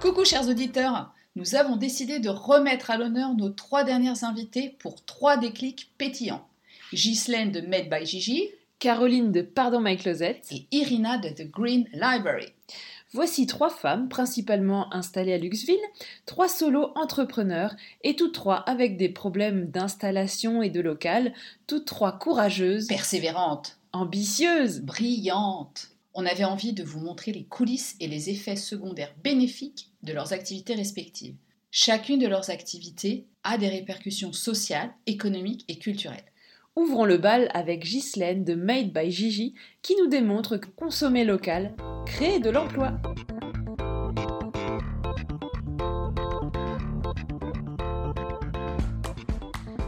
Coucou chers auditeurs, nous avons décidé de remettre à l'honneur nos trois dernières invitées pour trois déclics pétillants. Ghislaine de Made by Gigi, Caroline de Pardon My Closet et Irina de The Green Library. Voici trois femmes principalement installées à Luxville, trois solos entrepreneurs et toutes trois avec des problèmes d'installation et de local, toutes trois courageuses, persévérantes, ambitieuses, brillantes. On avait envie de vous montrer les coulisses et les effets secondaires bénéfiques de leurs activités respectives. Chacune de leurs activités a des répercussions sociales, économiques et culturelles. Ouvrons le bal avec Ghislaine de Made by Gigi qui nous démontre que consommer local crée de l'emploi.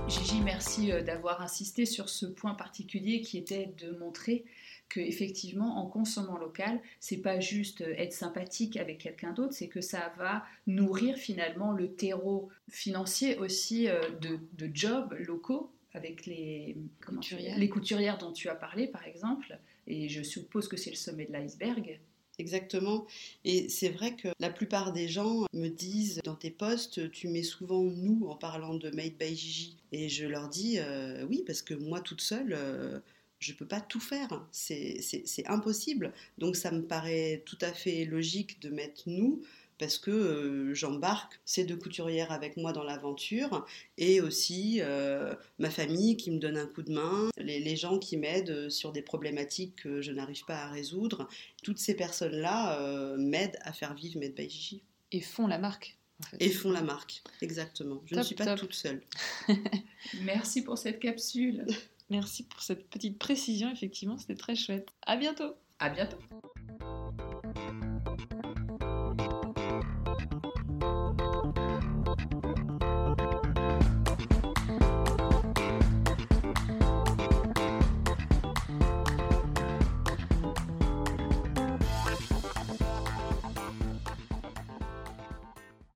Gigi, merci euh, d'avoir insisté sur ce point particulier qui était de montrer que effectivement en consommant local, c'est pas juste euh, être sympathique avec quelqu'un d'autre, c'est que ça va nourrir finalement le terreau financier aussi euh, de, de jobs locaux avec les couturières. les couturières dont tu as parlé par exemple, et je suppose que c'est le sommet de l'iceberg. Exactement. Et c'est vrai que la plupart des gens me disent dans tes posts, tu mets souvent nous en parlant de Made by Gigi. Et je leur dis euh, oui, parce que moi toute seule, euh, je ne peux pas tout faire. C'est impossible. Donc ça me paraît tout à fait logique de mettre nous parce que euh, j'embarque ces deux couturières avec moi dans l'aventure et aussi euh, ma famille qui me donne un coup de main, les, les gens qui m'aident sur des problématiques que je n'arrive pas à résoudre. Toutes ces personnes-là euh, m'aident à faire vivre Made by Gigi. Et font la marque. En fait. Et font la marque, exactement. Je Top, ne suis pas top. toute seule. Merci pour cette capsule. Merci pour cette petite précision, effectivement, c'était très chouette. À bientôt À bientôt.